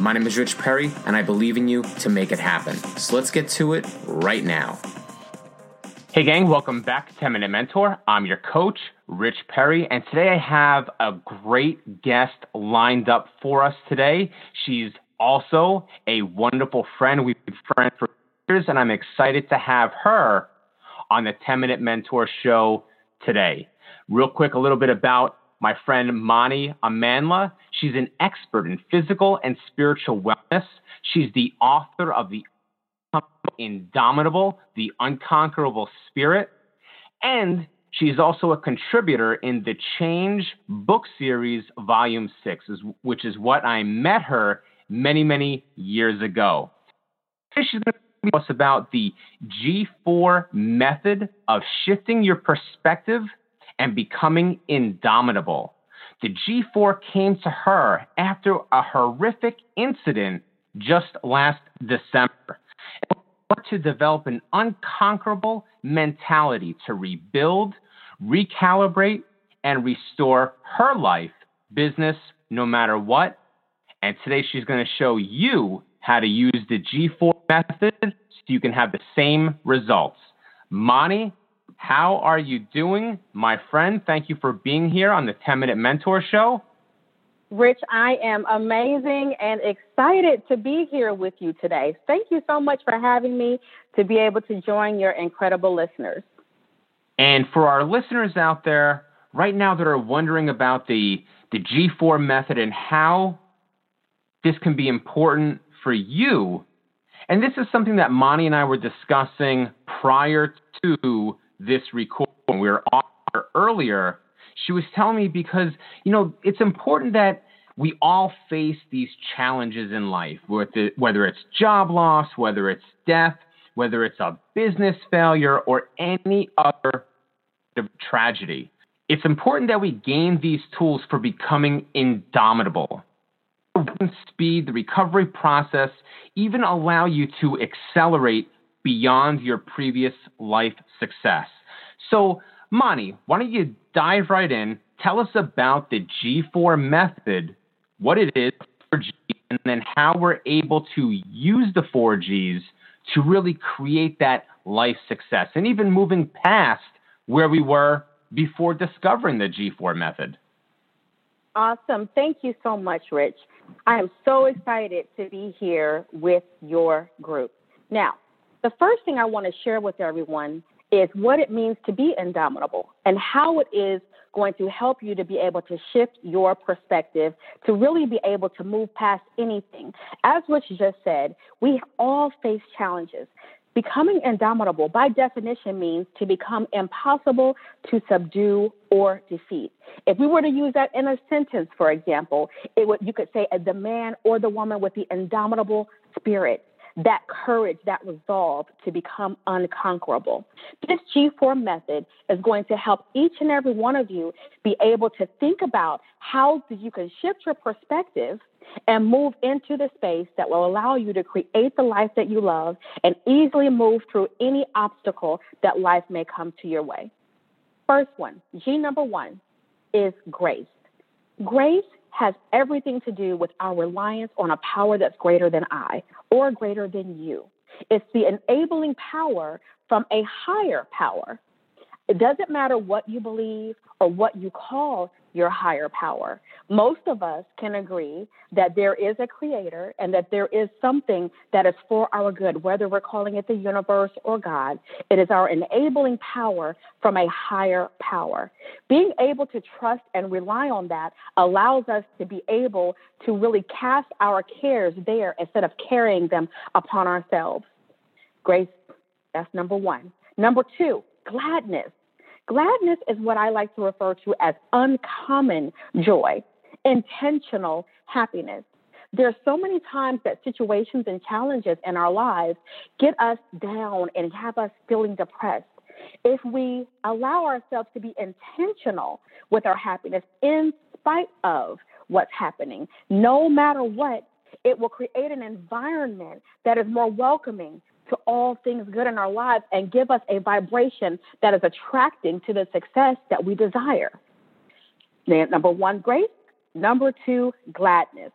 My name is Rich Perry, and I believe in you to make it happen. So let's get to it right now. Hey, gang, welcome back to 10 Minute Mentor. I'm your coach, Rich Perry, and today I have a great guest lined up for us today. She's also a wonderful friend. We've been friends for years, and I'm excited to have her on the 10 Minute Mentor show today. Real quick, a little bit about my friend Moni Amandla. She's an expert in physical and spiritual wellness. She's the author of The Indomitable, The Unconquerable Spirit. And she's also a contributor in the Change book series, Volume 6, which is what I met her many, many years ago. She's going to tell us about the G4 method of shifting your perspective and becoming indomitable. The G4 came to her after a horrific incident just last December. To develop an unconquerable mentality to rebuild, recalibrate, and restore her life, business, no matter what. And today she's going to show you how to use the G4 method so you can have the same results. Moni, how are you doing, my friend? Thank you for being here on the 10 Minute Mentor Show. Rich, I am amazing and excited to be here with you today. Thank you so much for having me to be able to join your incredible listeners. And for our listeners out there right now that are wondering about the, the G4 method and how this can be important for you, and this is something that Moni and I were discussing prior to this recording. When we were on earlier. She was telling me because, you know, it's important that we all face these challenges in life, whether it's job loss, whether it's death, whether it's a business failure, or any other tragedy. It's important that we gain these tools for becoming indomitable. Speed, the recovery process, even allow you to accelerate beyond your previous life success. So, Moni, why don't you dive right in? Tell us about the G4 method, what it is, and then how we're able to use the four Gs to really create that life success and even moving past where we were before discovering the G4 method. Awesome. Thank you so much, Rich. I am so excited to be here with your group. Now, the first thing I want to share with everyone is what it means to be indomitable and how it is going to help you to be able to shift your perspective to really be able to move past anything. As what Rich just said, we all face challenges. Becoming indomitable, by definition, means to become impossible to subdue or defeat. If we were to use that in a sentence, for example, it would you could say the man or the woman with the indomitable spirit that courage, that resolve to become unconquerable. This G4 method is going to help each and every one of you be able to think about how you can shift your perspective and move into the space that will allow you to create the life that you love and easily move through any obstacle that life may come to your way. First one, G number one, is grace. Grace has everything to do with our reliance on a power that's greater than I or greater than you. It's the enabling power from a higher power. It doesn't matter what you believe or what you call your higher power. Most of us can agree that there is a creator and that there is something that is for our good, whether we're calling it the universe or God. It is our enabling power from a higher power. Being able to trust and rely on that allows us to be able to really cast our cares there instead of carrying them upon ourselves. Grace, that's number one. Number two, gladness. Gladness is what I like to refer to as uncommon joy, intentional happiness. There are so many times that situations and challenges in our lives get us down and have us feeling depressed. If we allow ourselves to be intentional with our happiness in spite of what's happening, no matter what, it will create an environment that is more welcoming to all things good in our lives and give us a vibration that is attracting to the success that we desire. Number one, grace. Number two, gladness.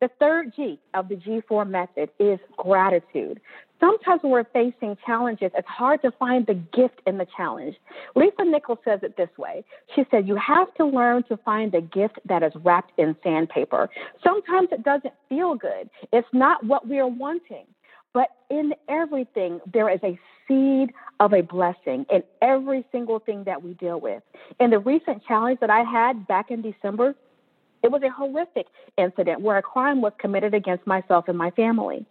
The third G of the G4 method is gratitude. Sometimes when we're facing challenges, it's hard to find the gift in the challenge. Lisa Nichols says it this way. She said, You have to learn to find the gift that is wrapped in sandpaper. Sometimes it doesn't feel good, it's not what we are wanting. But in everything, there is a seed of a blessing in every single thing that we deal with. In the recent challenge that I had back in December, it was a horrific incident where a crime was committed against myself and my family.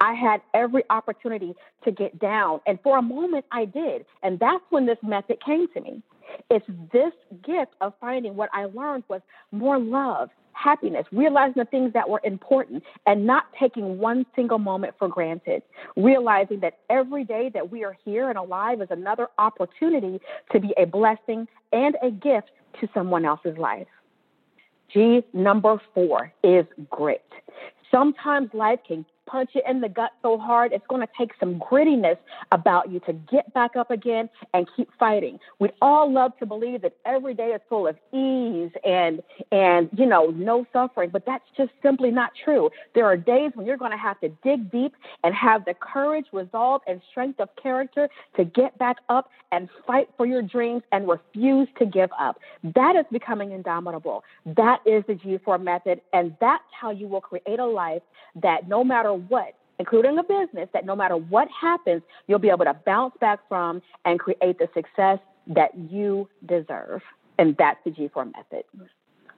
I had every opportunity to get down, and for a moment I did. And that's when this method came to me. It's this gift of finding what I learned was more love, happiness, realizing the things that were important, and not taking one single moment for granted. Realizing that every day that we are here and alive is another opportunity to be a blessing and a gift to someone else's life. G number four is grit. Sometimes life can punch you in the gut so hard, it's going to take some grittiness about you to get back up again and keep fighting. We'd all love to believe that every day is full of ease and and you know no suffering, but that's just simply not true. There are days when you're going to have to dig deep and have the courage, resolve, and strength of character to get back up and fight for your dreams and refuse to give up. That is becoming indomitable. That is the G4 method, and that's how you will create a life that no matter what, including a business, that no matter what happens, you'll be able to bounce back from and create the success that you deserve. And that's the G4 method.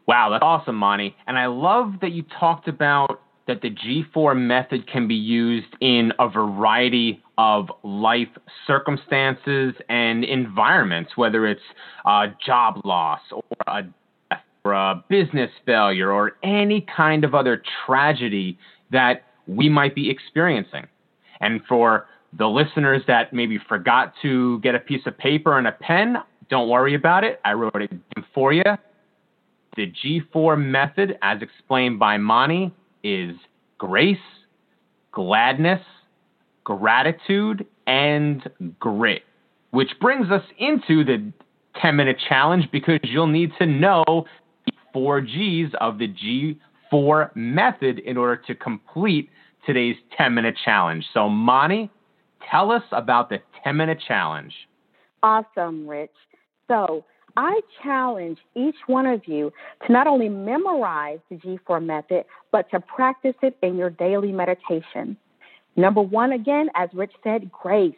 Wow, that's awesome, Moni. And I love that you talked about that the G4 method can be used in a variety of life circumstances and environments, whether it's a job loss or a, or a business failure or any kind of other tragedy that we might be experiencing. And for the listeners that maybe forgot to get a piece of paper and a pen, don't worry about it. I wrote it for you. The G4 method, as explained by Moni, is grace, gladness, gratitude, and grit, which brings us into the 10 minute challenge because you'll need to know the four G's of the G4 method in order to complete today's 10 minute challenge. So, Moni, tell us about the 10 minute challenge. Awesome, Rich. So, I challenge each one of you to not only memorize the G4 method, but to practice it in your daily meditation. Number one, again, as Rich said, grace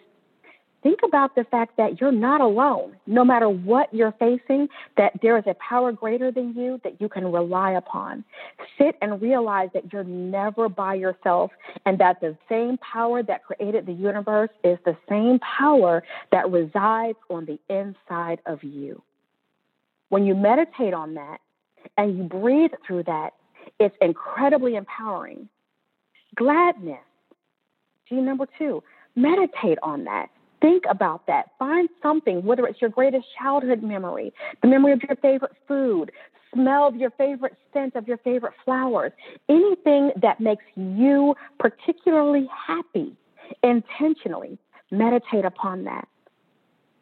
think about the fact that you're not alone. No matter what you're facing, that there is a power greater than you that you can rely upon. Sit and realize that you're never by yourself and that the same power that created the universe is the same power that resides on the inside of you. When you meditate on that and you breathe through that, it's incredibly empowering. Gladness. G number two, meditate on that Think about that. Find something, whether it's your greatest childhood memory, the memory of your favorite food, smell of your favorite scent of your favorite flowers, anything that makes you particularly happy, intentionally meditate upon that.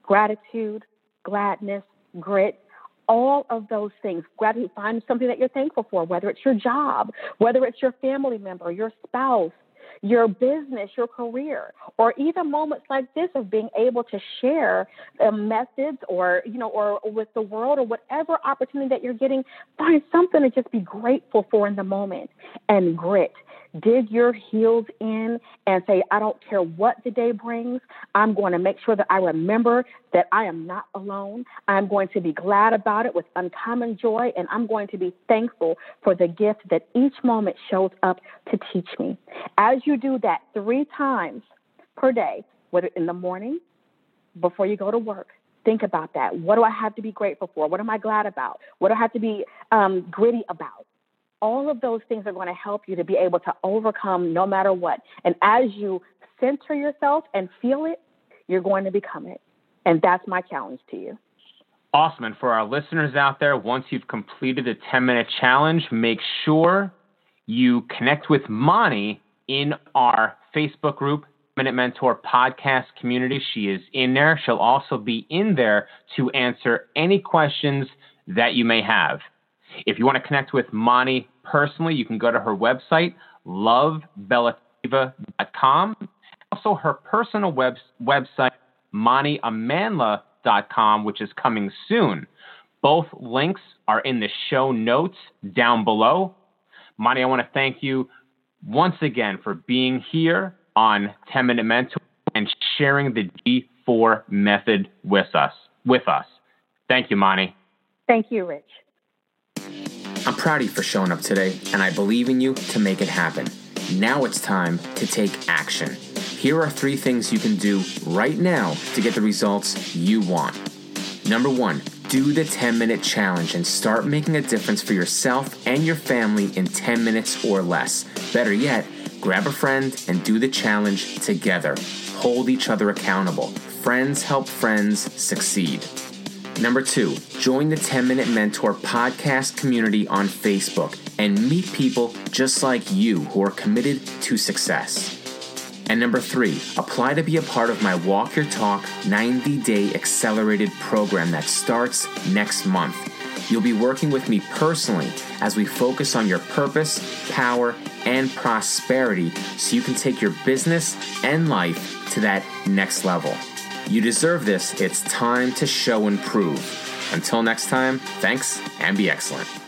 Gratitude, gladness, grit, all of those things. Gratitude, find something that you're thankful for, whether it's your job, whether it's your family member, your spouse, your business, your career, or even moments like this of being able to share uh, methods or, you know, or, or with the world or whatever opportunity that you're getting, find something to just be grateful for in the moment and grit dig your heels in and say, I don't care what the day brings. I'm going to make sure that I remember that I am not alone. I'm going to be glad about it with uncommon joy, and I'm going to be thankful for the gift that each moment shows up to teach me. As you do that three times per day, whether in the morning, before you go to work, think about that. What do I have to be grateful for? What am I glad about? What do I have to be um, gritty about? all of those things are going to help you to be able to overcome no matter what. And as you center yourself and feel it, you're going to become it. And that's my challenge to you. Awesome. And for our listeners out there, once you've completed the 10 minute challenge, make sure you connect with Moni in our Facebook group, Minute Mentor podcast community. She is in there. She'll also be in there to answer any questions that you may have. If you want to connect with Moni personally, you can go to her website, lovebellativa.com. Also, her personal web- website, moniamandla.com, which is coming soon. Both links are in the show notes down below. Moni, I want to thank you once again for being here on 10 Minute Mentor and sharing the G4 method with us. With us. Thank you, Moni. Thank you, Rich. I'm proud of you for showing up today, and I believe in you to make it happen. Now it's time to take action. Here are three things you can do right now to get the results you want. Number one, do the 10 minute challenge and start making a difference for yourself and your family in 10 minutes or less. Better yet, grab a friend and do the challenge together. Hold each other accountable. Friends help friends succeed. Number two, join the 10 Minute Mentor podcast community on Facebook and meet people just like you who are committed to success. And number three, apply to be a part of my Walk Your Talk 90 day accelerated program that starts next month. You'll be working with me personally as we focus on your purpose, power, and prosperity so you can take your business and life to that next level. You deserve this. It's time to show and prove. Until next time, thanks and be excellent.